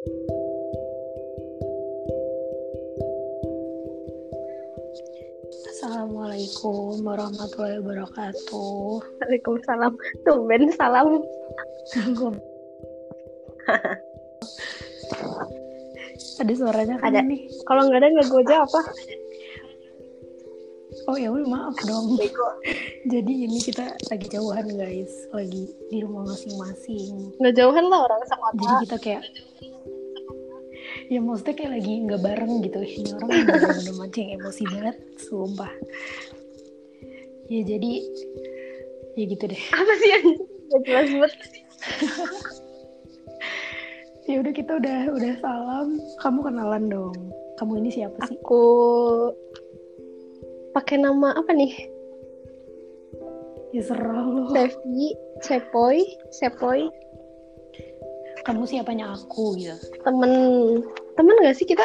Assalamualaikum warahmatullahi wabarakatuh. Waalaikumsalam. Tumben salam. Ada suaranya kan Ada. nih? Kalau nggak ada nggak gue jawab apa? Oh ya udah maaf dong. Jadi ini kita lagi jauhan guys, lagi di rumah masing-masing. Nggak jauhan lah orang sama Jadi kita kayak ya maksudnya kayak lagi nggak bareng gitu. Ini orang bener-bener mancing emosi banget sumpah. Ya jadi ya gitu deh. Apa sih yang jelas banget? ya udah kita udah udah salam. Kamu kenalan dong. Kamu ini siapa sih? Aku pakai nama apa nih? ya serah lo. Devi, Sepoy, Sepoy, kamu siapanya aku gitu. Temen. Temen nggak sih kita?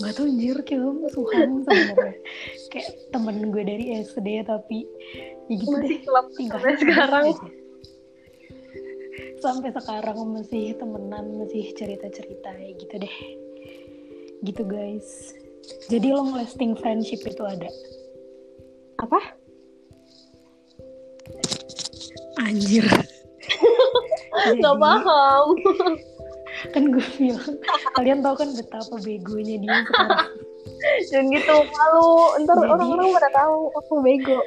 nggak tau anjir kayak lo musuhan sebenarnya kayak temen gue dari SD tapi ya gitu Masih deh. klub sampai sekarang. sampai sekarang masih temenan masih cerita cerita ya gitu deh. Gitu guys. Jadi long lasting friendship itu ada? Apa? anjir Nggak Jadi, paham. kan gue bilang kalian tahu kan betapa begonya dia sekarang Jangan gitu malu. Ntar orang-orang pada tahu aku bego.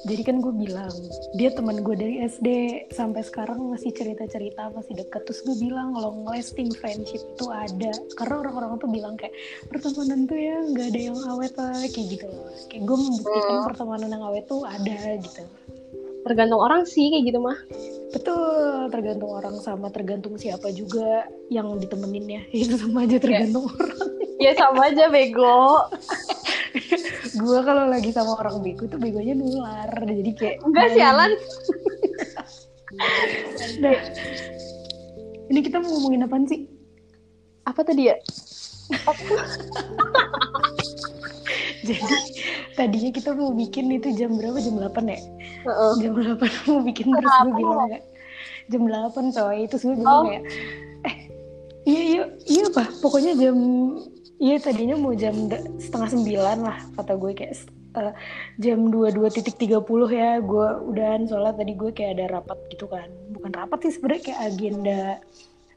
jadi kan gue bilang dia teman gue dari SD sampai sekarang masih cerita cerita masih deket terus gue bilang long lasting friendship itu ada karena orang-orang tuh bilang kayak pertemanan tuh ya nggak ada yang awet lah kayak gitu loh kayak gue membuktikan Hmm. pertemanan yang awet tuh ada gitu Tergantung orang sih kayak gitu mah. Betul tergantung orang sama tergantung siapa juga yang ditemenin ya itu sama aja tergantung orang Ya sama aja bego. gue kalau lagi sama orang bego tuh begonya nular jadi kayak Enggak sih Alan. Nah, ini kita mau ngomongin apaan sih? Apa tadi ya? Jadi tadinya kita mau bikin itu jam berapa? Jam 8 ya? Heeh. Jam 8 mau bikin terus gue bilang kayak jam 8 coy. Terus gue bilang Oh. kayak eh iya iya iya apa? Pokoknya jam iya tadinya mau jam setengah sembilan lah kata gue kayak eh, jam 22.30 ya gue udahan soalnya tadi gue kayak ada rapat gitu kan bukan rapat sih sebenarnya kayak agenda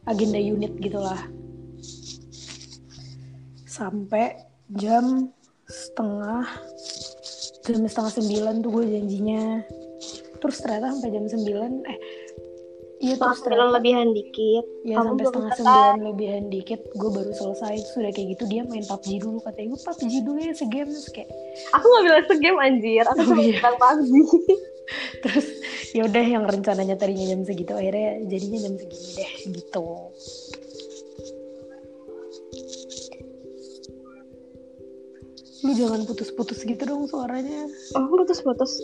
agenda unit gitulah sampai jam setengah jam setengah sembilan tuh gue janjinya terus ternyata sampai jam sembilan eh iya terus ternyata lebihan dikit. ya Kamu sampai setengah sembilan lebihan dikit gue baru selesai sudah kayak gitu dia main PUBG dulu katanya gue PUBG dulu ya segame Terus kayak Aku gak bilang segame anjir. Aku Oh, cuma iya. bilang PUBG. terus ya udah yang rencananya tadinya jam segitu akhirnya jadinya jam segini deh gitu lu jangan putus-putus gitu dong suaranya Oh, putus-putus.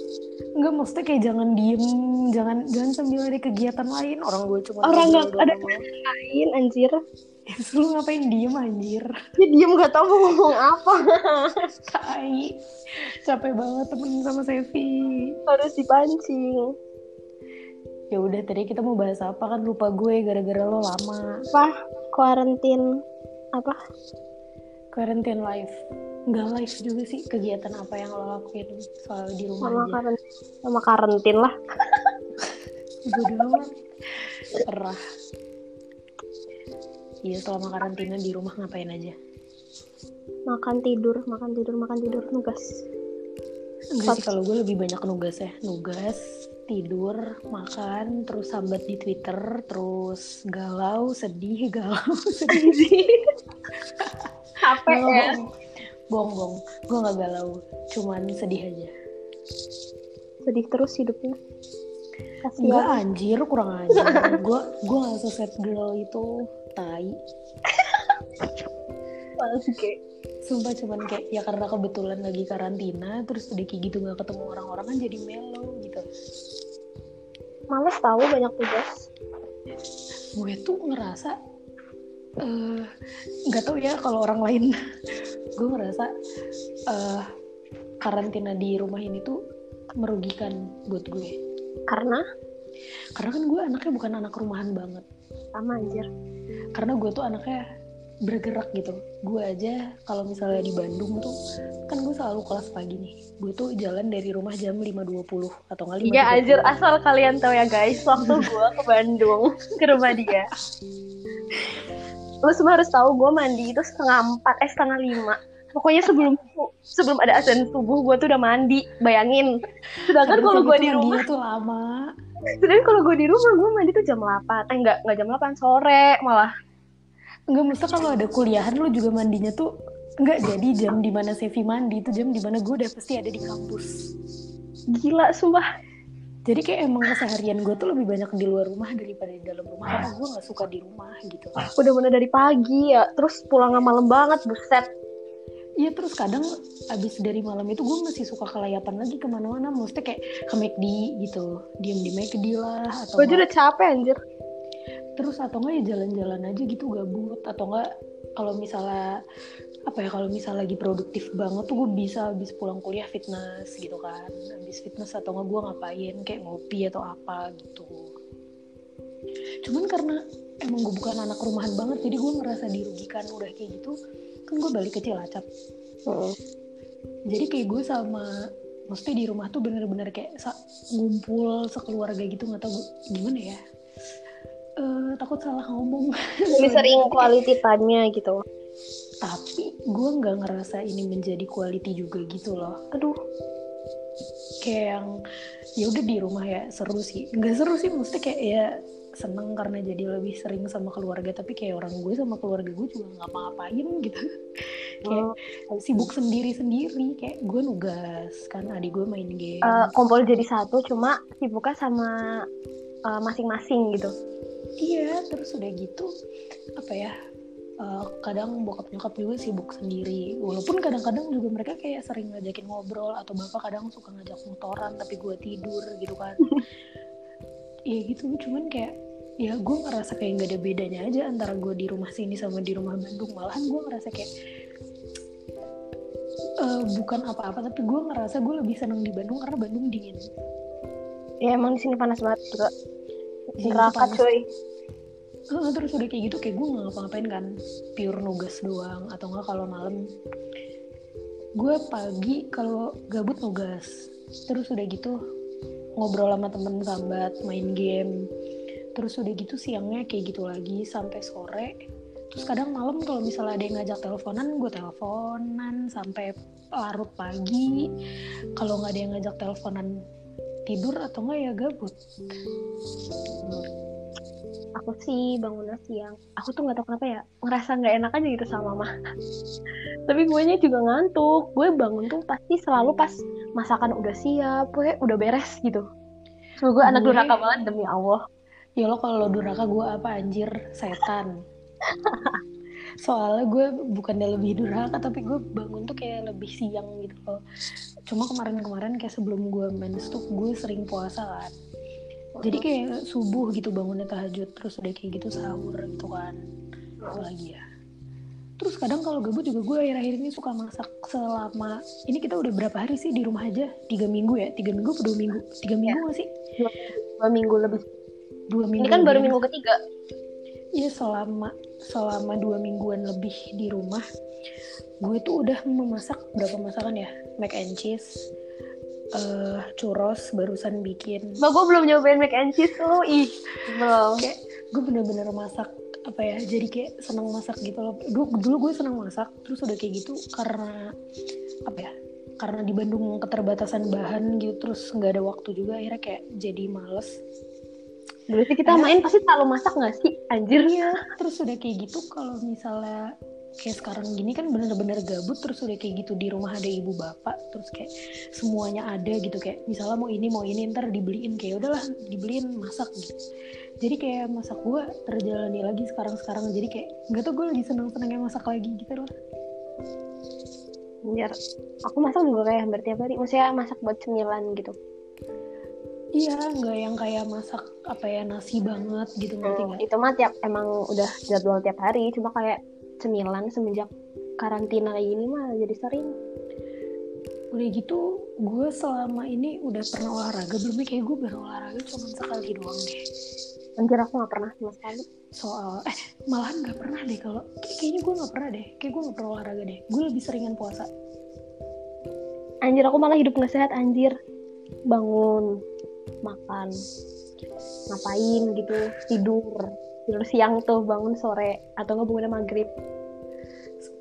Enggak maksudnya kayak jangan diem jangan jangan sambil ada kegiatan lain orang gue cuma Orang nggak ada sama- Lain anjir. Terus lu ngapain diem anjir Dia diem gak tau mau ngomong apa. tai capek banget temen sama Sevi Harus dipancing. ya udah tadi kita mau bahas apa kan lupa gue gara-gara lo lama Apa? Quarantine apa? Quarantine life nggak live juga sih kegiatan apa yang lo lakuin soal di rumah Sama aja karantin. Sama karantin lah. bodo amat serah iya selama karantina di rumah ngapain aja Makan tidur, makan tidur, makan tidur, nugas. enggak sih kalau gue lebih banyak nugas ya nugas tidur makan terus sambat di twitter terus galau sedih galau sedih Capek ya. bohong bohong gue nggak galau cuman sedih aja Sedih terus hidupnya. Enggak Kasihan. anjir kurang aja gue gue gak se-sad girl itu tai Oke. sumpah cuman kayak ya karena kebetulan lagi karantina terus udah kayak gitu gak ketemu orang-orang kan jadi mellow gitu Males tahu banyak tugas. gue tuh ngerasa eh, nggak tahu ya kalau orang lain. Gue ngerasa eh, karantina di rumah ini tuh merugikan buat gue. Karena? Karena kan gue anaknya bukan anak rumahan banget. Sama anjir. Karena gue tuh anaknya bergerak gitu. Gue aja kalau misalnya di Bandung tuh kan gue selalu kelas pagi nih. Gue tuh jalan dari rumah jam 5.20 atau nggak 5.30 Iya anjir asal kalian tahu ya guys Waktu gue ke Bandung Ke rumah dia Lu semua harus tahu gue mandi itu setengah empat Eh setengah lima. Pokoknya sebelum sebelum ada azan subuh gue tuh udah mandi Bayangin. Sedangkan kalau gue di rumah tuh lama. Sedangkan kalau gue di rumah gue mandi tuh jam 8 Eh enggak, enggak jam 8 sore malah. Enggak mesti kalau ada kuliahan lu juga mandinya tuh Enggak jadi jam di mana Sevi mandi itu jam di mana gue udah pasti ada di kampus. Gila sumpah jadi kayak emang keseharian gue tuh lebih banyak di luar rumah daripada di dalam rumah. Karena gue nggak suka di rumah gitu. Udah bener dari pagi ya Terus pulangnya malam banget buset. Iya terus kadang abis dari malam itu gue masih suka kelayapan lagi ke mana-mana. Maksudnya kayak ke McD gitu. Diem di McD lah atau Gue udah capek anjir. Terus atau enggak ya jalan-jalan aja gitu gabut. Atau enggak kalau misalnya apa ya kalau misalnya lagi produktif banget tuh gue bisa habis pulang kuliah fitness gitu kan. Habis fitness atau enggak gue ngapain kayak ngopi atau apa gitu. Cuman karena emang gue bukan anak rumahan banget jadi gue ngerasa dirugikan udah kayak gitu kan gue balik ke Cilacap. Heeh. jadi kayak gue sama maksudnya di rumah tuh bener-bener kayak sa- ngumpul sekeluarga gitu nggak tahu gu- gimana ya. Eh, takut salah ngomong. Lebih sering quality time-nya gitu. Tapi gue nggak ngerasa ini menjadi quality juga gitu loh. Aduh. Kayak yang ya udah di rumah ya seru sih. Nggak seru sih mesti kayak ya seneng karena jadi lebih sering sama keluarga tapi kayak orang gue sama keluarga gue juga nggak ngapain gitu. Kayak Oh. sibuk sendiri sendiri kayak gue nugas kan adik gue main game. Eh, kumpul jadi satu cuma sibuknya sama eh, masing-masing gitu. Iya terus udah gitu apa ya eh, kadang bokap nyokap juga sibuk sendiri. Walaupun kadang-kadang juga mereka kayak sering ngajakin ngobrol atau bapak kadang suka ngajak motoran tapi gue tidur gitu kan. Iya gitu cuman kayak ya gue ngerasa kayak nggak ada bedanya aja antara gue di rumah sini sama di rumah Bandung. Malahan gue ngerasa kayak eh, bukan apa-apa tapi gue ngerasa gue lebih seneng di Bandung karena Bandung dingin. Ya emang di sini panas banget juga. Neraka cuy Heeh, terus udah kayak gitu kayak gue nggak ngapa-ngapain kan. Pure nugas doang atau nggak kalau malam. Gue pagi kalau gabut nugas. Terus udah gitu ngobrol sama temen sambat main game. Terus udah gitu siangnya kayak gitu lagi sampai sore. Terus kadang malam kalau misalnya ada yang ngajak teleponan gue teleponan sampai larut pagi. Kalau nggak ada yang ngajak teleponan tidur atau enggak ya gabut aku sih bangunnya siang. Aku tuh nggak tahu kenapa ya ngerasa nggak enak aja gitu sama mama. Tapi gue juga ngantuk. Gue bangun tuh pasti selalu pas masakan udah siap gue udah beres gitu. So, gue anak durhaka banget demi allah. Ya lo kalau durhaka gue apa anjir? Setan. Soalnya gue bukannya lebih durhaka tapi gue bangun tuh kayak lebih siang gitu loh. Cuma kemarin-kemarin kayak sebelum gue mens tuh gue sering puasa kan. Jadi kayak subuh gitu bangunnya tahajud terus udah kayak gitu sahur gitu kan. Apalagi ya. Terus kadang kalau gabut juga gue akhir-akhir ini suka masak selama ini kita udah berapa hari sih di rumah aja? Tiga minggu ya? Tiga minggu atau dua minggu? Tiga minggu gak sih? dua minggu lebih Dua minggu. ini kan baru minggu ketiga Iya selama selama dua mingguan lebih di rumah, gue tuh udah memasak berapa masakan ya? Mac and cheese, eh churros barusan bikin. Mbak gue belum nyobain mac and cheese lu ih belum Kayak gue bener-bener masak apa ya? Jadi kayak seneng masak gitu loh. Dulu, dulu gue seneng masak, terus udah kayak gitu karena apa ya? Karena di Bandung keterbatasan bahan gitu, terus nggak ada waktu juga akhirnya kayak jadi males. dulu sih kita main pasti selalu masak nggak sih anjir Iya, terus udah kayak gitu kalau misalnya kayak sekarang gini kan bener-bener gabut terus udah kayak gitu di rumah ada ibu bapak terus kayak semuanya ada gitu kayak misalnya mau ini mau ini ntar dibeliin kayak udahlah dibeliin masak gitu. Jadi kayak masak gue terjalani lagi sekarang-sekarang jadi kayak nggak tau gue lagi seneng-senengnya masak lagi gitu loh. Biar aku masak juga kayak hampir tiap hari maksudnya masak buat cemilan gitu. Iya nggak yang kayak masak apa ya nasi banget gitu ngerti nggak? itu mah tiap emang udah jadwal tiap hari cuma kayak cemilan semenjak karantina kayak gini mah jadi sering udah gitu gue selama ini udah pernah olahraga belum ya? kayak gue baru olahraga cuma sekali doang deh Anjir aku gak pernah sama sekali. soal eh malahan nggak pernah deh kalau kayak- kayaknya gue nggak pernah deh kayak gue nggak pernah olahraga deh gue lebih seringan puasa Anjir aku malah hidup gak sehat anjir. Bangun, makan, ngapain gitu, tidur. Tidur siang tuh bangun sore atau nggak bangunnya maghrib.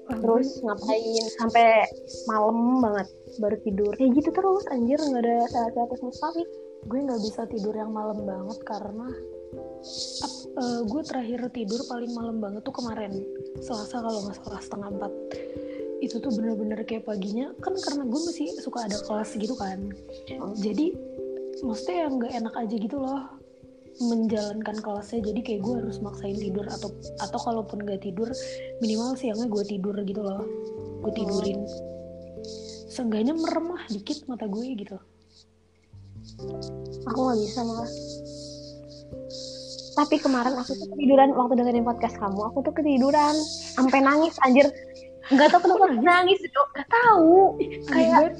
Terus ngapain sampai malam banget baru tidur. Kayak gitu terus anjir nggak ada sehat-sehat sama sekali. gue nggak bisa tidur yang malam banget karena ap- eh, gue terakhir tidur paling malam banget tuh kemarin selasa kalau nggak salah setengah empat itu tuh bener-bener kayak paginya kan karena gue masih suka ada kelas gitu kan Hmm. jadi maksudnya yang nggak enak aja gitu loh menjalankan kelasnya jadi kayak gue harus maksain tidur atau atau kalaupun nggak tidur minimal siangnya gue tidur gitu loh gue tidurin seenggaknya merem lah dikit mata gue gitu Aku nggak bisa malah. Tapi kemarin aku tuh ketiduran waktu dengerin podcast kamu. Aku tuh ketiduran sampai nangis anjir. Gak tau kenapa nangis, Dok. Gak tahu. Kayak- banget.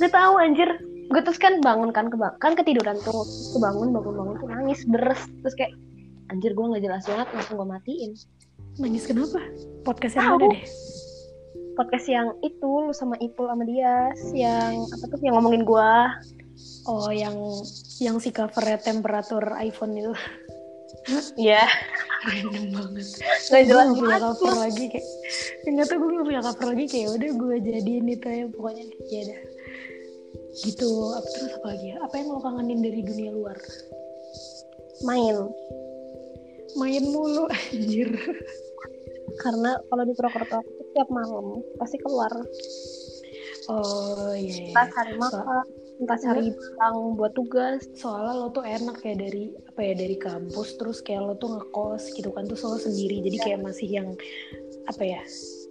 Gak tahu anjir. Gue terus kan bangun kan kebang kan ketiduran tuh kebangun bangun bangun tuh nangis deres terus kayak anjir gue nggak jelas banget langsung gue matiin Nangis kenapa? Podcast yang mana deh? podcast yang itu lu sama Ipul sama Dias yang apa tuh yang ngomongin gue Oh, yang yang si covernya temperatur iPhone itu. ya Random banget. nggak Gue jelas gak punya cover lagi kayak. Enggak tau gue gak punya cover lagi kayak udah gue jadiin itu ya pokoknya ya udah. Gitu. Apa terus apa lagi ya? Apa yang lo kangenin dari dunia luar? main Main mulu anjir. karena kalau di Purwokerto tiap malam pasti keluar Oh iya. entah iya. cari makan entah cari barang buat tugas Soalnya lo tuh enak ya dari apa ya dari kampus terus kayak lo tuh ngekos gitu kan tuh solo sendiri jadi kayak masih yang apa ya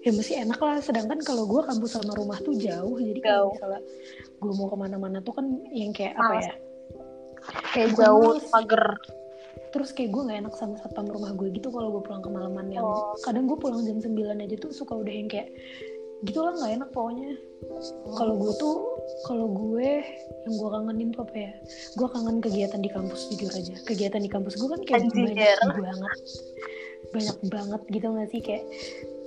ya masih enak lah sedangkan kalau gue kampus sama rumah tuh jauh jadi kalau misalnya gue mau ke mana-mana tuh kan yang kayak apa ya? Kayak Bukan jauh mager. Terus kayak gue nggak enak sama satpam rumah gue gitu kalau gue pulang kemalaman yang Oh. kadang gue pulang jam 9 aja tuh suka udah yang kayak gitu lah nggak enak pokoknya. Kalau gue tuh kalau gue yang gue kangenin tuh apa ya? Gue kangen kegiatan di kampus jujur aja. Kegiatan di kampus gue kan kayak Anjir. banyak banget. Banyak banget gitu nggak sih? Kayak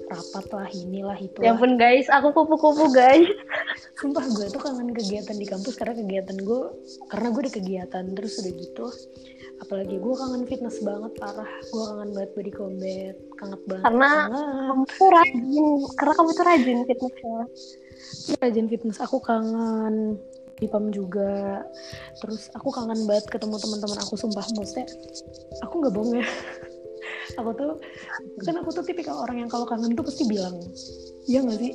rapat lah inilah itu ya ampun guys aku kupu-kupu guys. Sumpah gue tuh kangen kegiatan di kampus karena kegiatan gue karena gue ada kegiatan terus udah gitu. Apalagi gue kangen fitness banget parah. Gue kangen banget body combat kangen banget Karena kangen. kamu tuh rajin karena kamu tuh rajin fitnessnya. Rajin fitness aku kangen di PAM juga. Terus aku kangen banget ketemu teman-teman aku sumpah. Maksudnya aku nggak bohong ya aku tuh kan aku tuh tipikal orang yang kalau kangen tuh pasti bilang Iya gak sih?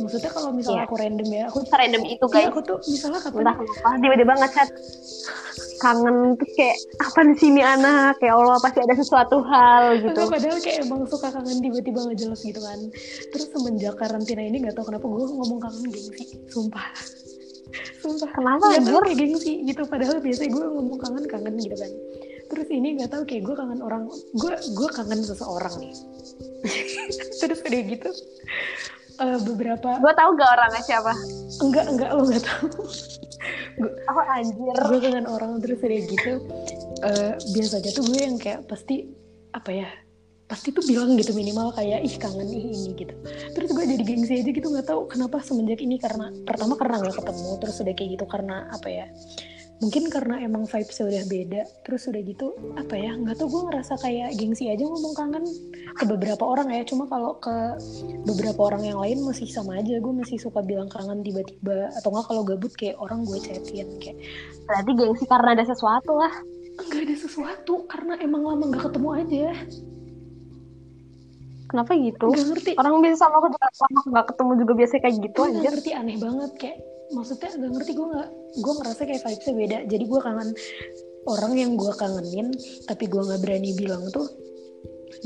Maksudnya kalau misalnya Iya. aku random ya, aku random itu Iya, guys. aku tuh misalnya kapan entah kenapa tiba-tiba ngechat kangen terus kayak apa di sini anak kayak Allah pasti ada sesuatu hal gitu. padahal kayak emang suka kangen tiba-tiba gak jelas gitu kan. Terus semenjak karantina ini gak tau kenapa gue ngomong kangen gengsi Sumpah. Sumpah. Kenapa Gak tau kayak gengsi gitu Padahal biasanya gue ngomong kangen-kangen gitu kan Terus ini gak tau kayak gue kangen orang Gue gue kangen seseorang nih. Terus udah gitu. Eh, Beberapa gue tahu gak orangnya siapa? Enggak, enggak lo gak tau oh anjir. gue kangen orang terus udah gitu. Eh, biasanya tuh gue yang kayak pasti apa ya pasti tuh bilang gitu minimal kayak ih kangen ih ini gitu. Terus gue jadi gengsi aja gitu nggak tahu kenapa semenjak ini karena pertama karena nggak ketemu terus udah kayak gitu karena apa ya mungkin karena emang vibesnya udah beda terus udah gitu apa ya nggak tahu gue ngerasa kayak gengsi aja ngomong kangen ke beberapa orang ya. Cuma kalau ke beberapa orang yang lain masih sama aja gue masih suka bilang kangen tiba-tiba. Atau nggak kalau gabut kayak orang gue chatin kayak berarti gengsi karena ada sesuatu lah. Nggak ada sesuatu karena emang lama nggak ketemu aja. Kenapa gitu? Nggak ngerti. Orang bisa sama aku juga lama nggak ketemu juga biasanya kayak gitu gue nggak anjir. ngerti aneh banget kayak maksudnya nggak ngerti gue nggak gue ngerasa kayak vibesnya beda. Jadi gue kangen orang yang gue kangenin tapi gue nggak berani bilang tuh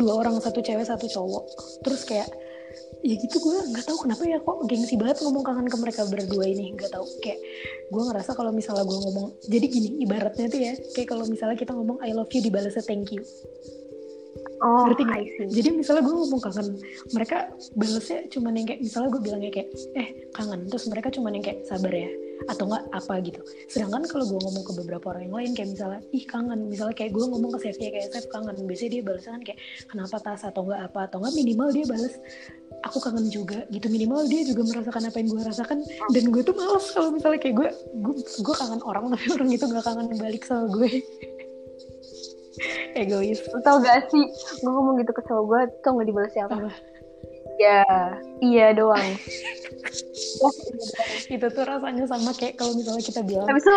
dua orang satu cewek satu cowok. Terus kayak ya gitu gue nggak tahu kenapa ya kok gengsi banget ngomong kangen ke mereka berdua ini nggak tahu. Kayak gue ngerasa kalau misalnya gue ngomong jadi gini ibaratnya tuh ya kayak kalau misalnya kita ngomong I love you dibalasnya thank you oh ngerti. Jadi misalnya gue ngomong kangen, mereka balesnya cuma yang kayak misalnya gue bilangnya kayak eh kangen, terus mereka cuma yang kayak sabar ya. atau enggak apa gitu. Sedangkan kalau gue ngomong ke beberapa orang yang lain kayak misalnya ih kangen. Misalnya kayak gue ngomong ke Chef kayak Chef kangen. Biasanya dia balas kan kayak kenapa tas? Atau enggak apa? Atau enggak minimal dia balas aku kangen juga gitu. Minimal dia juga merasakan apa yang gue rasakan. Dan gue tuh males kalau misalnya kayak gue gue gue kangen orang tapi orang itu nggak kangen balik sama gue egois. Lu tau gak sih? Gue ngomong gitu ke cowok gue tau gak dibalas siapa? Apa? Ya iya doang. Itu tuh rasanya sama kayak kalau misalnya kita bilang habis itu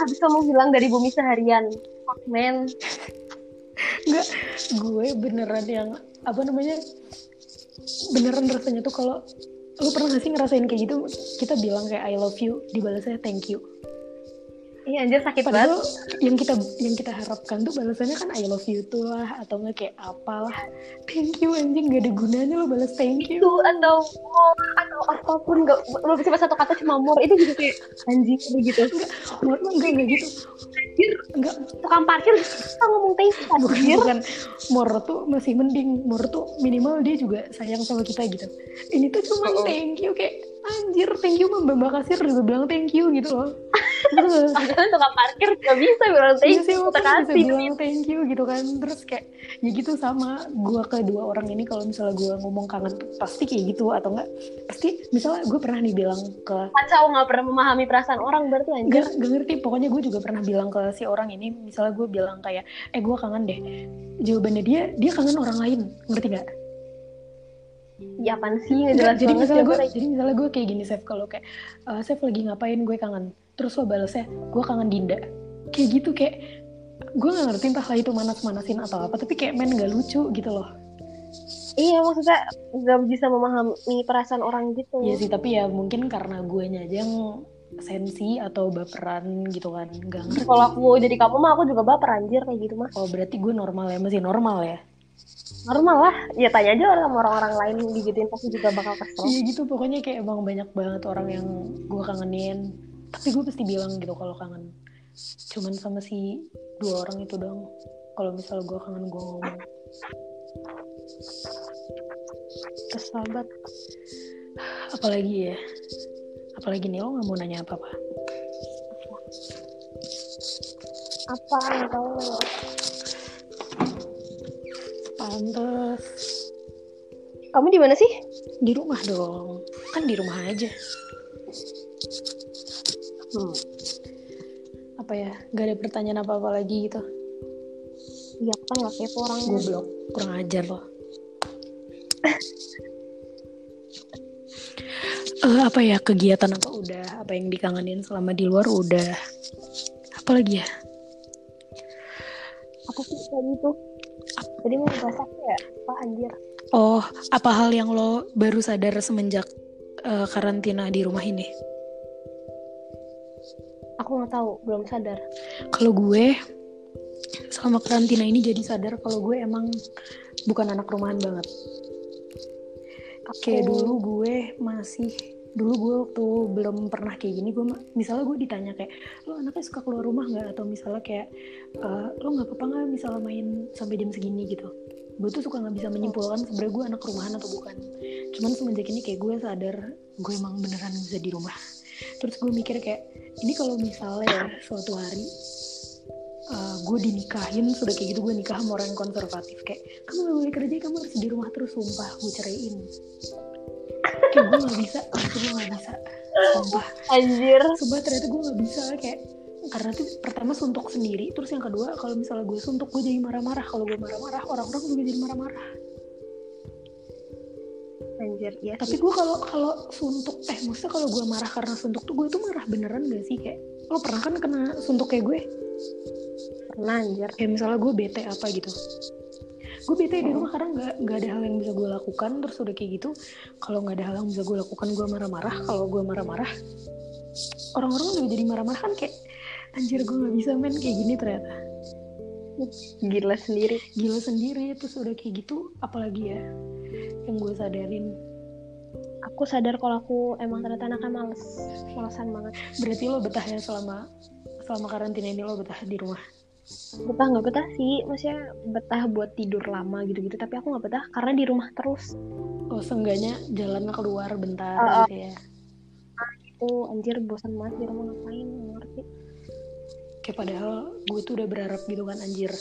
habis mau bilang dari bumi seharian man Enggak, gue beneran yang apa namanya beneran rasanya tuh kalau lu pernah gak sih ngerasain kayak gitu? Kita bilang kayak I love you dibalasnya thank you iya anjir sakit banget. Padahal yang kita yang kita harapkan tuh balasannya kan I love you tuh lah atau nggak kayak apalah. Thank you anjing gak ada gunanya lo balas thank you. Itu atau more atau apa pun gak belum bisa satu kata cuma more itu juga kayak anjing gitu. Mor enggak enggak gitu. Enggak tukang parkir kita ngomong thank you. Anjir. bukan. Mor tuh masih mending Mor tuh minimal dia juga sayang sama kita gitu. Ini tuh cuma Oh. thank you kayak anjir thank you mah mbak kasir juga bilang thank you gitu loh padahal tukang parkir gak bisa bilang Iya thank sih, you kita kasih. bilang thank you gitu kan. Terus kayak ya gitu sama Gue kedua orang ini kalau misalnya gue ngomong kangen Pasti kayak gitu atau enggak Pasti misalnya gue pernah nih bilang ke kacau nggak pernah memahami perasaan orang berarti anjir Gak, gak ngerti. Pokoknya gue juga pernah bilang ke si orang ini. Misalnya gue bilang kayak Eh gue kangen deh. Jawabannya dia Dia kangen orang lain. Ngerti gak? ya apaan sih? Nggak jelas jadi misalnya gue jadi misalnya gue kayak gini Chef kalau kayak eh Chef lagi ngapain? Gue kangen terus lo balasnya gue kangen Dinda. Kayak gitu kayak gue gak ngerti entah itu manas-manasin atau apa tapi kayak main gak lucu gitu loh. Iya maksudnya nggak bisa memahami perasaan orang gitu. Iya sih tapi ya mungkin karena gue aja yang sensi atau baperan gitu kan gak ngerti. Kalau aku jadi kamu mah aku juga baper anjir kayak gitu mah. Oh berarti gue normal ya masih normal ya? Normal lah. Ya tanya aja orang sama orang-orang lain digituin pasti juga bakal kesel. Iya gitu pokoknya kayak emang banyak banget orang yang gue kangenin tapi gue pasti bilang gitu kalau kangen. Cuman sama si dua orang itu dong kalau misal gue kangen gue ngomong. Kesel banget. Apalagi ya? Apalagi nih lo nggak mau nanya apa apa apa tahu pantes. Kamu di mana sih? Di rumah dong. Kan di rumah aja hmm. apa ya gak ada pertanyaan apa apa lagi gitu? Iya kan nggak kepo orangnya. Goblok kurang ajar loh. Eh, apa ya kegiatan apa udah apa yang dikangenin selama di luar udah? Apa lagi ya? Apa sih tadi tuh tadi mau bahas apa ya apa anjir? Oh apa hal yang lo baru sadar semenjak eh, karantina di rumah ini aku nggak tahu belum sadar. Kalau gue selama karantina ini jadi sadar kalau gue emang bukan anak rumahan banget. Kayak dulu gue masih dulu gue waktu belum pernah kayak gini gue misalnya gue ditanya kayak lo anaknya suka keluar rumah nggak? Atau misalnya kayak "Eh, lo nggak apa-apa nggak misalnya main sampai jam segini gitu. Gue tuh suka nggak bisa menyimpulkan sebenarnya gue anak rumahan atau bukan. Cuman semenjak ini kayak gue sadar gue emang beneran bisa di rumah terus gue mikir kayak ini kalau misalnya ya suatu hari uh, gue dinikahin sudah kayak gitu gue nikah sama orang yang konservatif kayak kamu gak boleh kerja kamu harus di rumah terus sumpah gue ceraiin kayak gue gak bisa gue gak bisa sumpah. Anjir. Sumpah ternyata gue gak bisa kayak karena tuh pertama suntuk sendiri terus yang kedua kalau misalnya gue suntuk gue jadi marah-marah kalau gue marah-marah orang-orang juga jadi marah-marah anjir ya tapi gue kalau kalau suntuk eh maksudnya kalau gue marah karena suntuk tuh gue tuh marah beneran gak sih? Kayak lo pernah kan kena suntuk kayak gue? Pernah anjir. Kayak misalnya gue bete apa gitu. Gue bete di rumah karena nggak nggak ada hal yang bisa gue lakukan terus udah kayak gitu kalau nggak ada hal yang bisa gue lakukan gue marah-marah. Kalau gue marah-marah orang-orang juga jadi marah-marah kan kayak anjir gue nggak bisa main kayak gini ternyata. Gila sendiri. Gila sendiri terus udah kayak gitu apalagi ya yang gue sadarin. Aku sadar kalau aku emang ternyata anaknya males. Malesan banget. Berarti lo betah ya selama selama karantina ini lo betah di rumah? Betah nggak betah sih. Maksudnya betah buat tidur lama gitu-gitu. Tapi aku nggak betah karena di rumah terus. Oh seenggaknya jalannya keluar bentar Oh, oh. gitu ya? Gitu. Anjir bosan banget di rumah. Ngapain? Ngerti. Kayak padahal gue tuh udah berharap gitu kan anjir.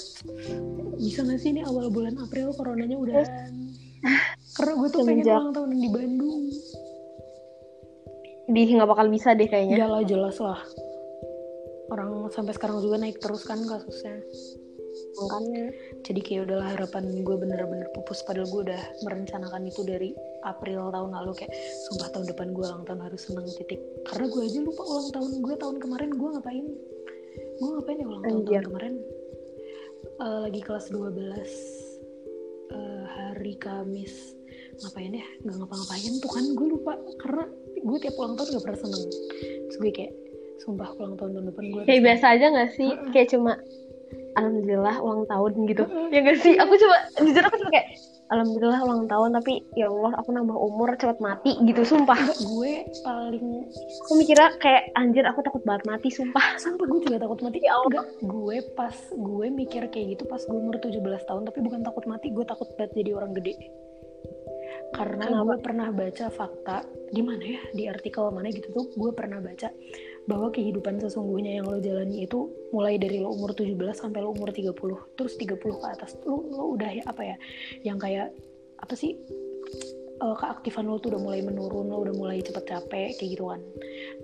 Bisa gak sih ini awal bulan April coronanya udah karena gue tuh pengen ulang tahun di Bandung. Di nggak bakal bisa deh kayaknya. Ya lah jelas lah. Orang sampai sekarang juga naik terus kan kasusnya. Makanya. Jadi kayak udahlah harapan gue bener-bener pupus. Padahal gue udah merencanakan itu dari April tahun lalu. Kayak sumpah tahun depan gue ulang tahun harus seneng titik. Karena gue aja lupa ulang tahun gue. Tahun kemarin gue ngapain? Gue ngapain ya ulang tahun? Tahun kemarin Eh, lagi kelas 12 eh, hari Kamis. Ngapain ya? Nggak ngapa-ngapain tuh kan gue lupa. Karena gue tiap ulang tahun gak pernah seneng. Terus gue kayak sumpah ulang tahun tahun depan gue. Kayak biasa aja nggak sih? Kayak cuma alhamdulillah ulang tahun gitu. Ya gak sih? Aku coba jujur aku cuma kayak alhamdulillah ulang tahun tapi ya Allah aku nambah umur cepet mati gitu sumpah. Gue paling aku mikirnya kayak anjir aku takut banget mati sumpah. Sumpah gue juga takut mati. Ya Allah. Enggak, gue pas gue mikir kayak gitu pas gue umur 17 tahun Tapi bukan takut mati, gue takut banget jadi orang gede. Karena Kenapa? gue pernah baca fakta di mana ya, di artikel mana gitu tuh Gue pernah baca bahwa kehidupan sesungguhnya yang lo jalani itu Mulai dari lo umur 17 sampai lo umur 30 Terus 30 ke atas, lo, lo udah ya apa ya Yang kayak, apa sih eh, keaktifan lo tuh udah mulai menurun, lo udah mulai cepet capek kayak gitu kan.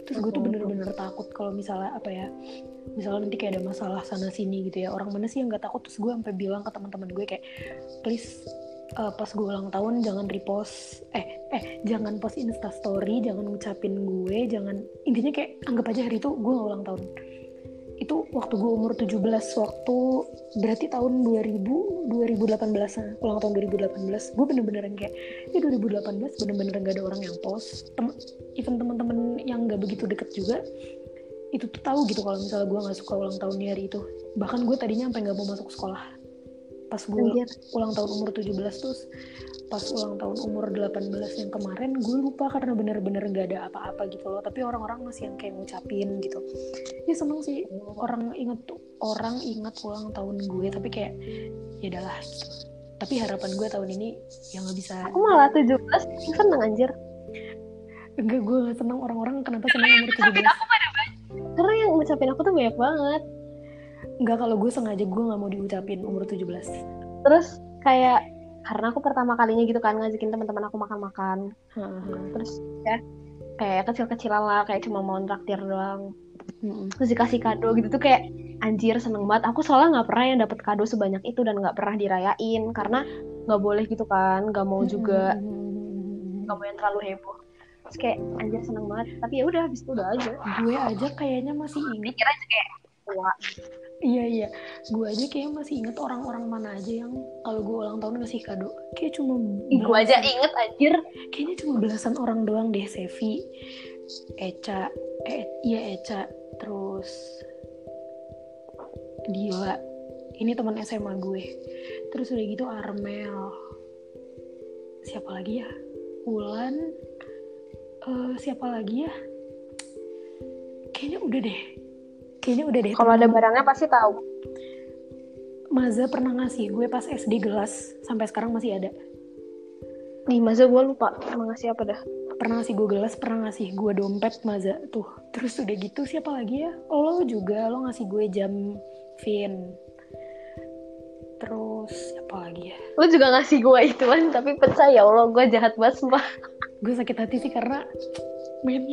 Terus gue tuh bener-bener takut kalau misalnya apa ya, misalnya nanti kayak ada masalah sana sini gitu ya. Orang mana sih yang nggak takut? Terus gue sampai bilang ke teman-teman gue kayak, please eh, pas gue ulang tahun jangan repost, eh eh jangan post insta story, jangan ngucapin gue, jangan intinya kayak anggap aja hari itu gue nggak ulang tahun. Itu waktu gue umur 17 waktu berarti tahun 2000 2018 nah, ulang tahun 2018 gue bener-bener kayak ya 2018 bener-bener gak ada orang yang post. Tem even teman-teman yang gak begitu deket juga itu tuh tahu gitu kalau misalnya gue nggak suka ulang tahun di hari itu. Bahkan gue tadinya sampai nggak mau masuk sekolah pas gue Anjir. ulang tahun umur 17 terus pas ulang tahun umur 18 yang kemarin gue lupa karena bener-bener gak ada apa-apa gitu loh. Tapi orang-orang masih yang kayak ngucapin gitu. Ya seneng sih. Orang inget orang ingat ulang tahun gue tapi kayak ya udahlah. Gitu tapi harapan gue tahun ini yang nggak bisa aku malah 17 seneng anjir. Enggak gue gak seneng orang-orang kenapa seneng umur 17 karena yang ngucapin aku tuh banyak banget enggak kalau gue sengaja gue nggak mau diucapin umur 17 terus kayak karena aku pertama kalinya gitu kan ngajakin teman-teman aku makan-makan. Hahaha. terus ya kayak kecil-kecilan lah kayak cuma mau traktir doang. Mm-mm. terus dikasih kado gitu tuh kayak anjir seneng banget. Aku soalnya nggak pernah yang dapet kado sebanyak itu dan nggak pernah dirayain karena nggak boleh gitu kan nggak mau juga. Nggak mau yang terlalu heboh. Terus kayak anjir seneng banget. Tapi ya udah habis itu udah aja. Gue aja kayaknya masih inget mikir aja kayak wah iya iya. Gue aja kayaknya masih inget orang-orang mana aja yang kalau gue ulang tahun ngasih kado. Kayak cuma gue aja inget anjir. Kayaknya cuma belasan orang doang deh Sevi Eca eh iya Eca terus Dila. Ini teman SMA gue. Terus udah gitu Armel. Siapa lagi ya? Ulan eh, siapa lagi ya? Kayaknya udah deh kayaknya udah deh kalau ada barangnya pasti tahu. Maza pernah ngasih gue pas SD gelas sampai sekarang masih ada. Di masa gue lupa emang ngasih apa dah. Pernah ngasih gue gelas pernah ngasih gue dompet Maza. Tuh terus udah gitu siapa lagi ya? Lo juga lo ngasih gue jam Vin terus siapa lagi ya? Lu juga ngasih gue ituan tapi pecah ya Allah gue jahat banget sumpah. Gue sakit hati sih karena men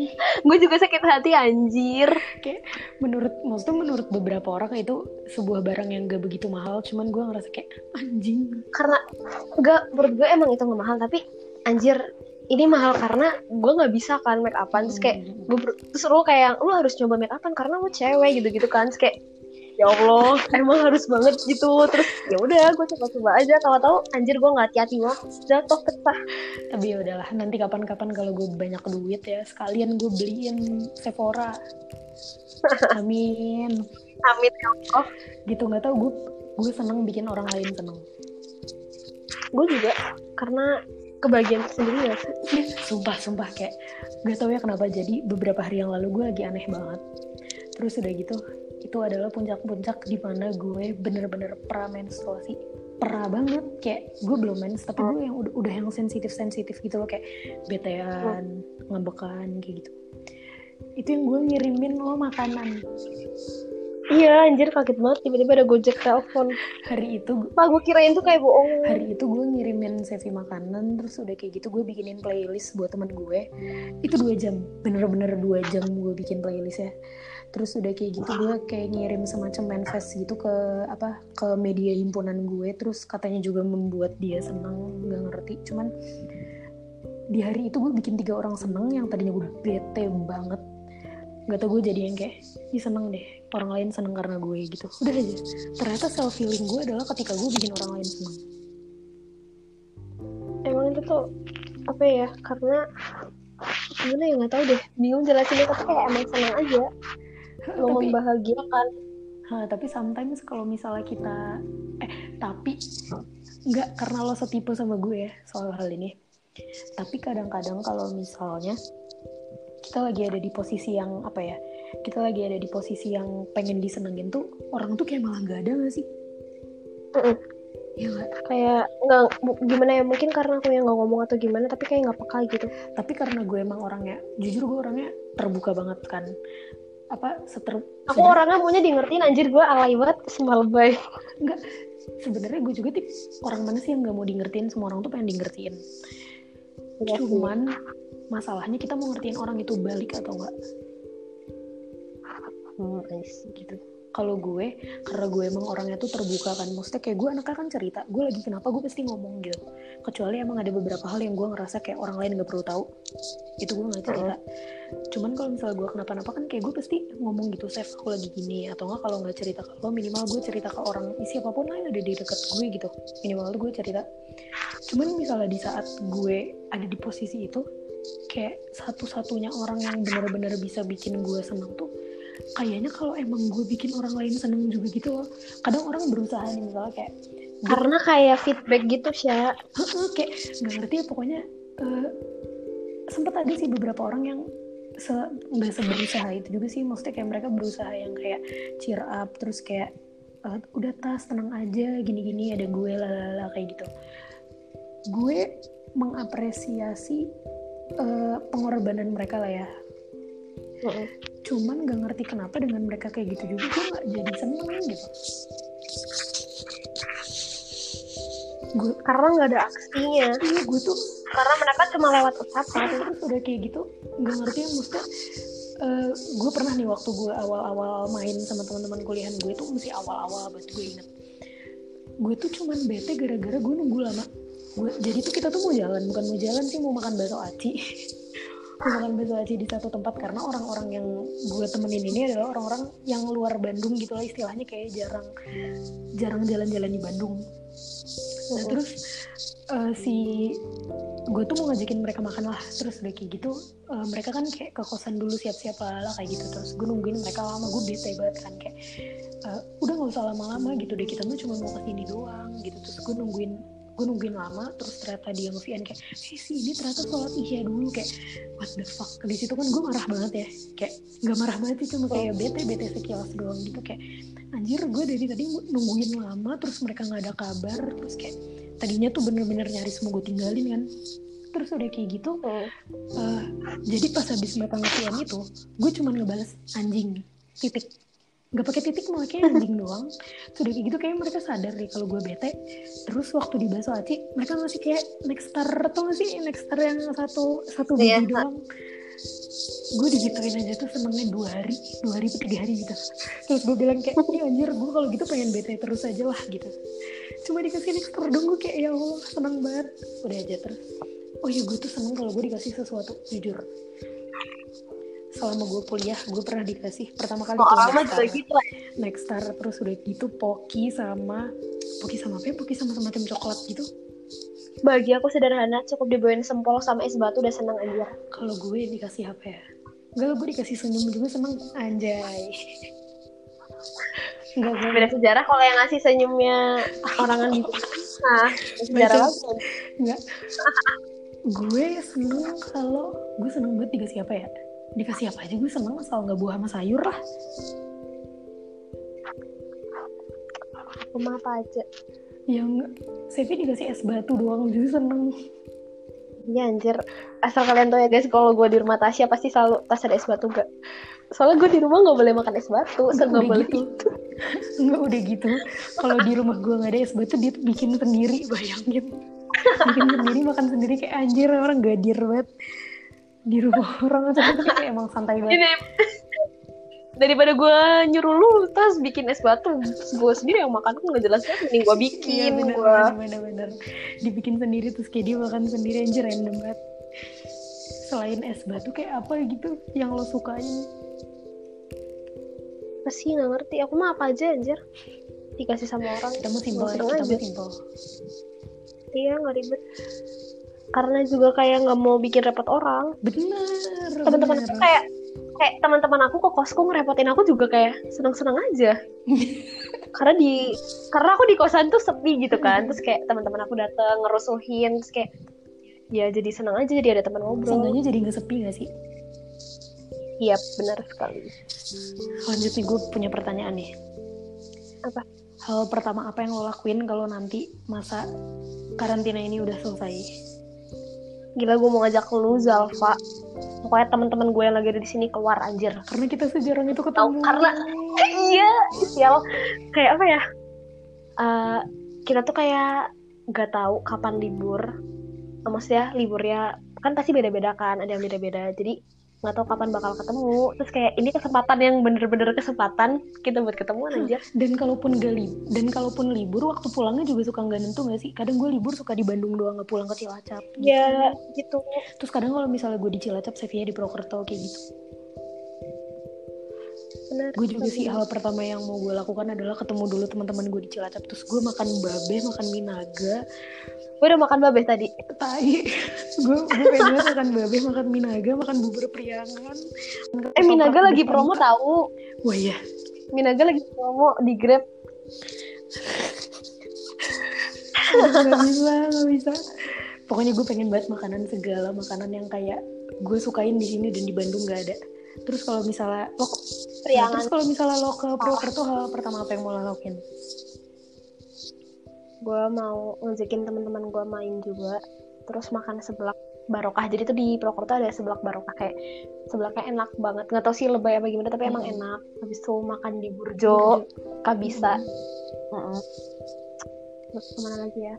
gue juga sakit hati anjir. Kayak menurut maksudnya menurut beberapa orang itu sebuah barang yang gak begitu mahal cuman gue ngerasa kayak anjing. Karena gak menurut gue emang itu gak mahal tapi anjir ini mahal karena gue nggak bisa kan make upan. Terus kayak gue ber- terus lu kayak lu harus coba make upan karena lu cewek gitu gitu kan. Terus kayak ya Allah emang harus banget gitu. Terus ya udah gue coba-coba aja. Kalau tahu anjir gue nggak hati-hati banget. Jatuh pecah tapi ya udahlah nanti kapan-kapan kalau gue banyak duit ya sekalian gue beliin Sephora. Amin. Amin ya Allah. Gitu nggak tau gue gue seneng bikin orang lain seneng. Gue juga karena kebahagiaan sendiri ya. Sumpah sumpah kayak gak tau ya kenapa. Jadi beberapa hari yang lalu gue lagi aneh banget. Terus udah gitu itu adalah puncak-puncak di mana gue bener-bener pra menstruasi. Pra banget kayak gue belum mens tapi gue yang udah udah yang sensitif sensitif gitu loh kayak betean ngambekan kayak gitu. Itu yang gue ngirimin lo makanan. Iya anjir kaget banget tiba-tiba ada gojek telepon. Hari itu Pak gue kirain tuh kayak bohong. Hari itu gue ngirimin Sevi makanan terus udah kayak gitu gue bikinin playlist buat teman gue. Itu dua jam bener-bener dua jam gue bikin playlist ya terus udah kayak gitu gue kayak ngirim semacam manifest gitu ke apa ke media himpunan gue. Terus katanya juga membuat dia senang nggak ngerti. Cuman di hari itu gue bikin tiga orang seneng yang tadinya gue bete banget. Nggak tau gue jadi yang kayak Ih, seneng deh orang lain seneng karena gue gitu. Udah aja. Ternyata self feeling gue adalah ketika gue bikin orang lain seneng emang itu tuh apa ya karena gimana ya nggak tahu deh. Bingung jelasinnya tapi kayak emang senang aja mau tapi membahagiakan. Ha, tapi sometimes kalau misalnya kita eh tapi nggak karena lo setipe sama gue ya soal hal ini. Tapi kadang-kadang kalau misalnya kita lagi ada di posisi yang apa ya kita lagi ada di posisi yang pengen disenengin tuh orang tuh kayak malah nggak ada gak sih? Mm-mm. ya nggak? Kayak nggak gimana ya mungkin karena aku yang nggak ngomong atau gimana tapi kayak nggak peka gitu. Tapi karena gue emang orangnya jujur gue orangnya terbuka banget kan apa seter aku orangnya maunya di ngertiin anjir gue alay banget semua lebay Enggak, sebenarnya gue juga tip orang mana sih yang nggak mau di ngertiin semua orang tuh pengen di ngertiin sih. cuman masalahnya kita mau ngertiin orang itu balik atau enggak Hmm, gitu kalau gue karena gue emang orangnya tuh terbuka kan. Maksudnya kayak gue anaknya kan cerita gue lagi kenapa gue pasti ngomong gitu. Kecuali emang ada beberapa hal yang gue ngerasa kayak orang lain gak perlu tahu. Itu gue nggak cerita. Cuman kalau misalnya gue kenapa-napa kan kayak gue pasti ngomong gitu Sef aku lagi gini. Atau enggak kalau nggak cerita ke lo minimal gue cerita ke orang siapa pun lah yang ada di dekat gue gitu. Minimal tuh gue cerita. Cuman misalnya di saat gue ada di posisi itu kayak satu-satunya orang yang benar-benar bisa bikin gue seneng tuh kayaknya kalau emang gue bikin orang lain seneng juga gitu loh. Kadang orang berusaha nih misalnya kayak karena kayak feedback gitu sih kayak nggak ngerti ya pokoknya eh, sempet ada sih beberapa orang yang se nggak seberusaha itu juga sih. Maksudnya kayak mereka berusaha yang kayak cheer up terus kayak eh, udah tas tenang aja gini-gini ada gue lalala kayak gitu. Gue mengapresiasi eh, pengorbanan mereka lah ya cuman gak ngerti kenapa dengan mereka kayak gitu juga gue gak jadi seneng gitu. Gue karena nggak ada aksinya. Iya gue tuh karena mereka cuma lewat ucapan terus udah kayak gitu nggak ngerti ya maksudnya eh, gue pernah nih waktu gue awal-awal main sama teman-teman kuliahan gue tuh masih awal-awal banget gue inget. Gue tuh cuman bete gara-gara gue nunggu lama. Gue jadi tuh kita tuh mau jalan bukan mau jalan sih mau makan bakso aci bakso aci di satu tempat karena orang-orang yang gue temenin ini adalah orang-orang yang luar Bandung gitu lah istilahnya kayak jarang jarang jalan-jalan di Bandung. Nah terus eh, si gue tuh mau ngajakin mereka makan lah terus udah kayak gitu eh, mereka kan kayak ke kosan dulu siap-siap lah kayak gitu. Terus gue nungguin mereka lama gue bete banget kan kayak eh, udah nggak usah lama-lama gitu deh kita tuh cuma mau ke sini doang gitu. Terus gue nungguin gue nungguin lama terus ternyata dia nge-VN kayak eh si ini ternyata sholat isya dulu kayak what the fuck? Di situ kan gue marah banget ya kayak nggak marah banget sih cuma kayak bete bete sekilas doang gitu kayak anjir gue dari tadi nungguin lama terus mereka nggak ada kabar terus kayak tadinya tuh bener-bener nyaris mau gue tinggalin kan. Terus udah kayak gitu eh, jadi pas habis mereka nge itu gue cuma ngebales anjing titik nggak pakai titik malah kayak anjing doang. Sudah kayak gitu kayak mereka sadar deh kalau gue bete. Terus waktu di bakso aci mereka ngasih kayak next star nggak sih? Next star yang satu satu biji Iya. doang. Gue digituin aja tuh senengnya dua hari dua hari tiga hari gitu. Terus gue bilang kayak ini anjir gue kalau gitu pengen bete terus aja lah gitu. Cuma dikasih next star dong gue kayak ya allah seneng banget. Udah aja terus. Oh iya gue tuh seneng kalau gue dikasih sesuatu jujur selama gue kuliah gue pernah dikasih pertama kali juga star. gitu lah next star terus udah gitu poki sama poki sama apa ya? Poki sama semacam coklat gitu. Bagi aku sederhana cukup dibawain sempol sama es batu udah seneng aja. Kalau gue dikasih apa ya? Enggak, gue dikasih senyum juga seneng. Anjay. Enggak, gue beda sejarah kalau yang ngasih senyumnya orangan gitu. Nah sejarah Enggak. gue seneng kalau gue seneng banget dikasih apa ya dikasih apa aja gue seneng asal nggak buah sama sayur lah aku mah apa aja yang Sevi dikasih es batu doang juga seneng Iya anjir. Asal kalian tahu ya guys, kalau gue di rumah Tasya pasti selalu tas ada es batu gak. Soalnya gue di rumah nggak boleh makan es batu, nggak udah boleh gitu. itu. Enggak udah gitu. Kalau di rumah gue nggak ada es batu dia tuh bikin sendiri bayangin. Bikin sendiri makan sendiri kayak anjir orang gadir banget di rumah orang tapi kayak emang santai banget. Ini daripada gue nyuruh lu tas bikin es batu, gue sendiri yang makan tuh nggak jelas banget. Mending gue Iya bikin bener, gue. bener, bener, bener. Dibikin sendiri terus kayak dia makan sendiri anjir random banget. Selain es batu kayak apa gitu yang lo sukain? Pasti nggak ngerti. Aku mah apa aja anjir. Dikasih sama orang. Kita mau simpel Seneng kita aja. mau simpel. Iya nggak ribet. Karena juga kayak nggak mau bikin repot orang. Bener. Teman-teman aku kayak kayak teman-teman aku ke kosku ngerepotin aku juga kayak seneng-seneng aja. karena di karena aku di kosan tuh sepi gitu kan. Terus kayak teman-teman aku datang ngerusuhin terus kayak ya jadi seneng aja jadi ada teman ngobrol. Seenggaknya jadi nggak sepi gak sih? Iya benar sekali. Lanjut nih gue punya pertanyaan nih. Apa? Hal pertama apa yang lo lakuin kalau nanti masa karantina ini udah selesai? Gila gue mau ngajak lu Zalfa. Pokoknya teman-teman gue yang lagi ada di sini keluar anjir. Karena kita sejarang itu ketemu. karena iya sial kayak apa ya? Eh, kita tuh kayak nggak tahu kapan libur. Maksudnya liburnya kan pasti beda-beda kan, ada yang beda-beda. Jadi nggak tahu kapan bakal ketemu. Terus kayak ini kesempatan yang bener-bener kesempatan kita buat ketemuan anjir. Dan kalaupun gak lib dan kalaupun libur waktu pulangnya juga suka nggak nentu gak sih? Kadang gue libur suka di Bandung doang nggak pulang ke Cilacap. gitu. Ya gitu. Terus kadang kalau misalnya gue di Cilacap, Sevilla di Purwokerto kayak gitu. Bener. Gue juga sih hal pertama yang mau gue lakukan adalah ketemu dulu teman-teman gue di Cilacap. Terus gue makan babe, makan mie naga, Gue udah makan babe tadi. tai. gue gue pengen banget makan babe, makan mie naga, makan bubur priangan. Eh Minaga lagi promo tahu. Wah iya. Minaga lagi promo di Grab. Gak bisa, gak bisa. Pokoknya gue pengen banget makanan segala makanan yang kayak gue sukain di sini dan di Bandung gak ada. Terus kalau misalnya lo, nah, terus kalau misalnya lo ke Purwokerto hal pertama apa yang mau lo lakuin? Gue mau ngajakin teman-teman gue main juga terus makan seblak barokah jadi tuh di Purwokerto ada seblak barokah kayak seblaknya enak banget nggak tahu sih lebay apa gimana tapi emang Hmm. enak habis itu makan di Burjo kabisa Hmm. terus ke mana lagi ya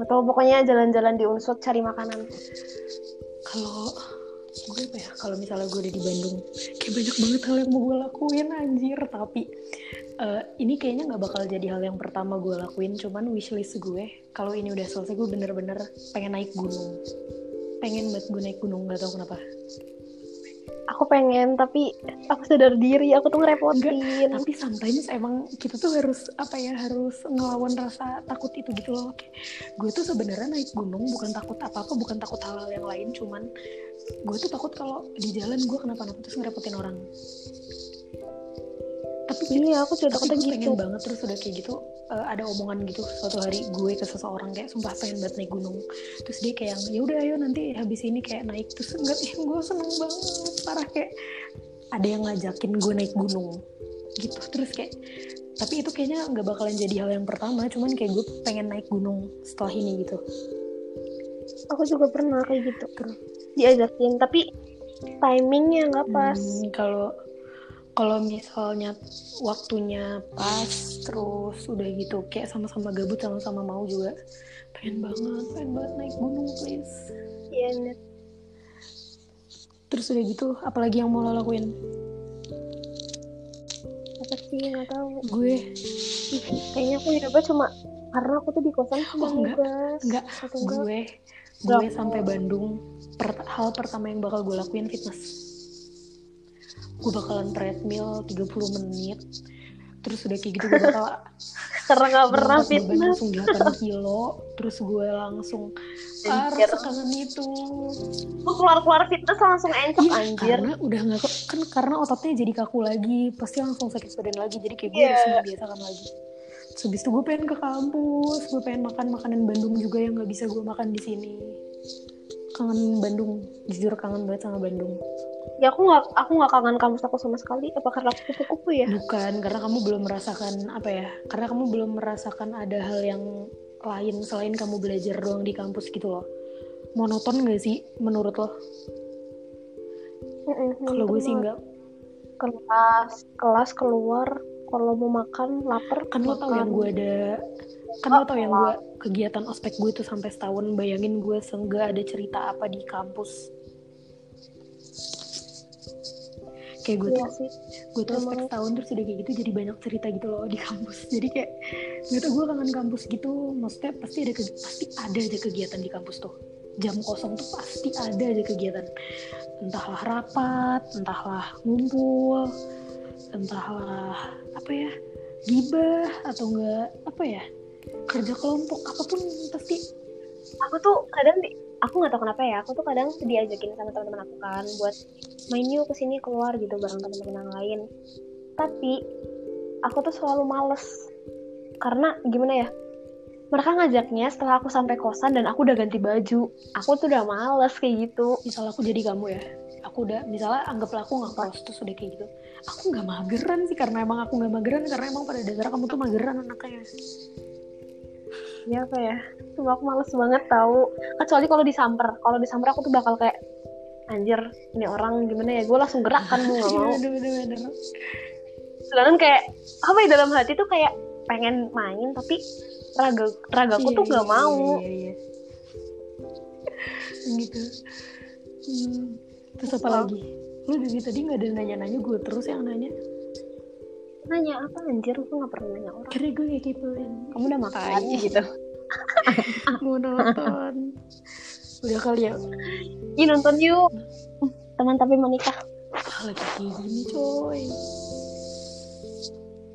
nggak tahu pokoknya jalan-jalan di Unsut cari makanan Kalau gue apa ya? Kalau misalnya gue udah di Bandung, kayak banyak banget hal yang mau gue lakuin anjir. Tapi eh, ini kayaknya nggak bakal jadi hal yang pertama gue lakuin. Cuman wishlist gue kalau ini udah selesai gue bener-bener pengen naik gunung. Pengen banget gue naik gunung nggak tahu kenapa. aku pengen tapi aku sadar diri aku tuh ngerepotin Tapi sometimes emang kita tuh harus apa ya harus ngelawan rasa takut itu gitu loh. Kayak, gue tuh sebenarnya naik gunung bukan takut apa-apa, bukan takut hal-hal yang lain, cuman gue tuh takut kalau di jalan gue kenapa-napa terus ngerepotin orang. Tapi iya aku takutnya gue gitu. pengen banget terus udah kayak gitu eh, ada omongan gitu suatu hari gue ke seseorang kayak sumpah pengen banget naik gunung. Terus dia kayak ya udah ayo nanti habis ini kayak naik. Terus enggak eh, gue seneng banget parah kayak ada yang ngajakin gue naik gunung gitu. Terus kayak tapi itu kayaknya nggak bakalan jadi hal yang pertama cuman kayak gue pengen naik gunung setelah ini gitu. Aku juga pernah kayak gitu. Diajakin tapi timingnya nggak pas. Hmm, kalau kalau misalnya waktunya pas terus udah gitu kayak sama-sama gabut sama-sama mau juga pengen banget pengen banget naik gunung please. Iya net terus udah gitu apalagi yang mau lo lakuin? Apa sih nggak tahu. Gue. Kayaknya aku hidupnya cuma karena aku tuh di kosan cuma Oh, enggak. enggak. Gue. Gue sampai Bandung. Per- hal pertama yang bakal gue lakuin fitness gue bakalan treadmill 30 menit. Terus udah kayak gitu gue bakal karena nggak pernah fitness. langsung 8 kilo. Terus gue langsung Anjir. parah sekangen itu. Aku keluar keluar fitness langsung encok Iya, anjir. karena udah nggak kan karena ototnya jadi kaku lagi pasti langsung sakit badan lagi jadi kayak gue Iya. harus membiasakan lagi. Terus habis itu gue pengen ke kampus gue pengen makan makanan Bandung juga yang nggak bisa gue makan di sini kangen Bandung. Jujur kangen banget sama Bandung. Ya aku nggak aku nggak kangen kampus aku sama sekali. Apa karena aku kupu-kupu ya? Bukan karena kamu belum merasakan apa ya karena kamu belum merasakan ada hal yang lain selain kamu belajar doang di kampus gitu loh. Monoton gak sih menurut lo? Kalau gue sih enggak kelas kelas keluar kalau mau makan lapar kan lo tau yang gue ada kan lo tau yang gue kegiatan ospek gue tuh sampai setahun. Bayangin gue seenggak ada cerita apa di kampus. Kayak gue Iya tuh sih. gue tuh ospek setahun terus udah kayak gitu jadi banyak cerita gitu loh di kampus. Jadi kayak gak tau gue kangen kampus gitu. Maksudnya pasti ada pasti ada aja kegiatan di kampus tuh. Jam kosong tuh pasti ada aja kegiatan. Entahlah rapat entahlah ngumpul entahlah apa ya gibah atau enggak apa ya kerja kelompok apa pun pasti. Aku tuh kadang di, aku nggak tahu kenapa ya aku tuh kadang diajakin sama teman-teman aku kan buat main yuk ke sini keluar gitu bareng teman-teman yang lain. Tapi aku tuh selalu males. Karena gimana ya mereka ngajaknya setelah aku sampai kosan dan aku udah ganti baju aku tuh udah males kayak gitu. Misal aku jadi kamu ya aku udah misalnya anggaplah aku nggak kos terus udah kayak gitu aku nggak mageran sih karena emang aku nggak mageran karena emang pada dasarnya kamu tuh mageran anaknya ya apa ya? Cuma aku males banget tahu kecuali kalau disamper kalau disamper aku tuh bakal kayak anjir ini orang gimana ya? Gue langsung gerak kan gue gak mau. Sedangkan kayak apa ya dalam hati tuh kayak pengen main tapi raga ragaku tuh Iya, gak iya, mau. iya, gitu. Hmm, terus apa Wow. lagi? Lu dari tadi nggak ada nanya-nanya gue terus yang nanya nanya apa anjir? Aku gak pernah nanya orang. Karena gue kayak kepoin. Kamu udah makan gitu. Mau nonton. Udah kali ya? Ih nonton yuk. Teman tapi menikah Ah, lagi kayak gini coy.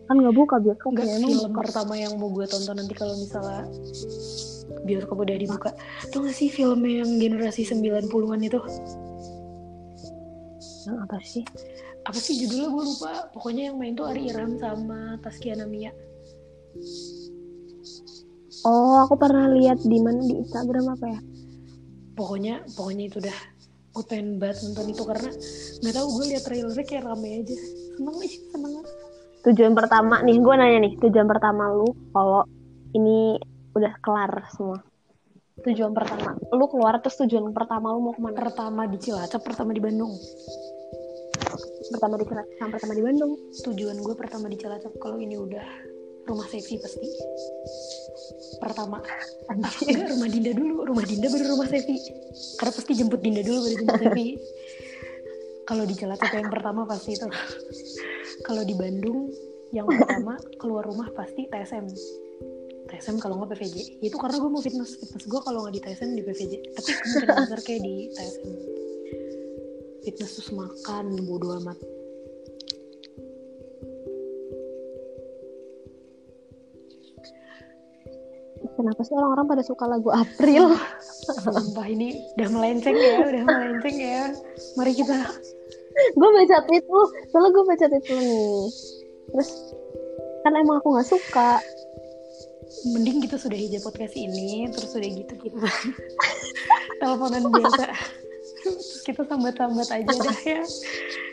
Kan gak buka bioskop Enggak ya film buka. pertama yang mau gue tonton nanti kalau misalnya bioskop udah dibuka. Tau gak sih film yang generasi 90-an itu? Yang apa sih apa sih judulnya? Gue lupa. Pokoknya yang main tuh Ari Iram sama Taskiana Mia. Oh aku pernah lihat di mana? Di Instagram apa ya? Pokoknya pokoknya itu dah. Gue pengen banget nonton itu karena nggak tahu gue liat trailernya kayak rame aja. Seneng nih seneng. Tujuan pertama nih gue nanya nih. Tujuan pertama lu kalau ini udah kelar semua? Tujuan pertama. Lu keluar terus tujuan pertama lu mau ke mana? Pertama di Cilacap pertama di Bandung pertama di sama pertama di Bandung. Tujuan gue pertama di Cilacap kalau ini udah rumah Sevi pasti. Pertama. Enggak rumah Dinda dulu. Rumah Dinda baru rumah Sevi karena pasti jemput Dinda dulu baru jemput Sevi kalau di Cilacap yang pertama pasti itu. Kalau di Bandung yang pertama keluar rumah pasti TSM TSM kalau nggak PVJ itu karena gue mau fitness. Fitness gue kalau nggak di TSM di PVJ tapi kemungkinan besar kayak di TSM fitness terus makan bodo amat kenapa sih orang-orang pada suka lagu April Sumpah ini udah melenceng ya, udah melenceng ya. Mari kita gue baca tweet lu soalnya gue baca tweet lu nih terus kan emang aku nggak suka mending kita sudah hijau podcast ini, terus udah gitu kita teleponan biasa. Kita sambat-sambat aja dah ya.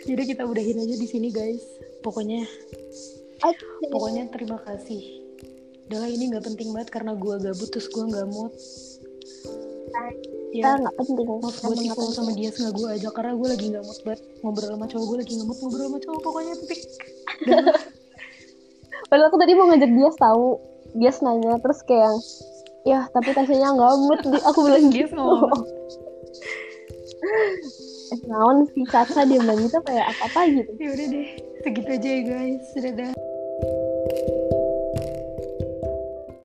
Jadi kita udahin aja di sini guys. Pokoknya pokoknya terima kasih. Udah lah, ini nggak penting banget karena gue gabut terus gue nggak mood. Ya, nggak penting. mood follow penting. sama dia nggak gue ajak karena gue lagi nggak mood banget. Ngobrol sama cowok gue lagi nggak mood. Ngobrol sama cowok pokoknya titik Padahal aku tadi mau ngajak dia tahu. Dia nanya terus kayak yang, ya tapi Tasyanya nggak mood. Aku bilang Dia gitu naon si Caca dia bilang gitu kayak apa apa gitu. Ya udah deh segitu aja ya guys dadah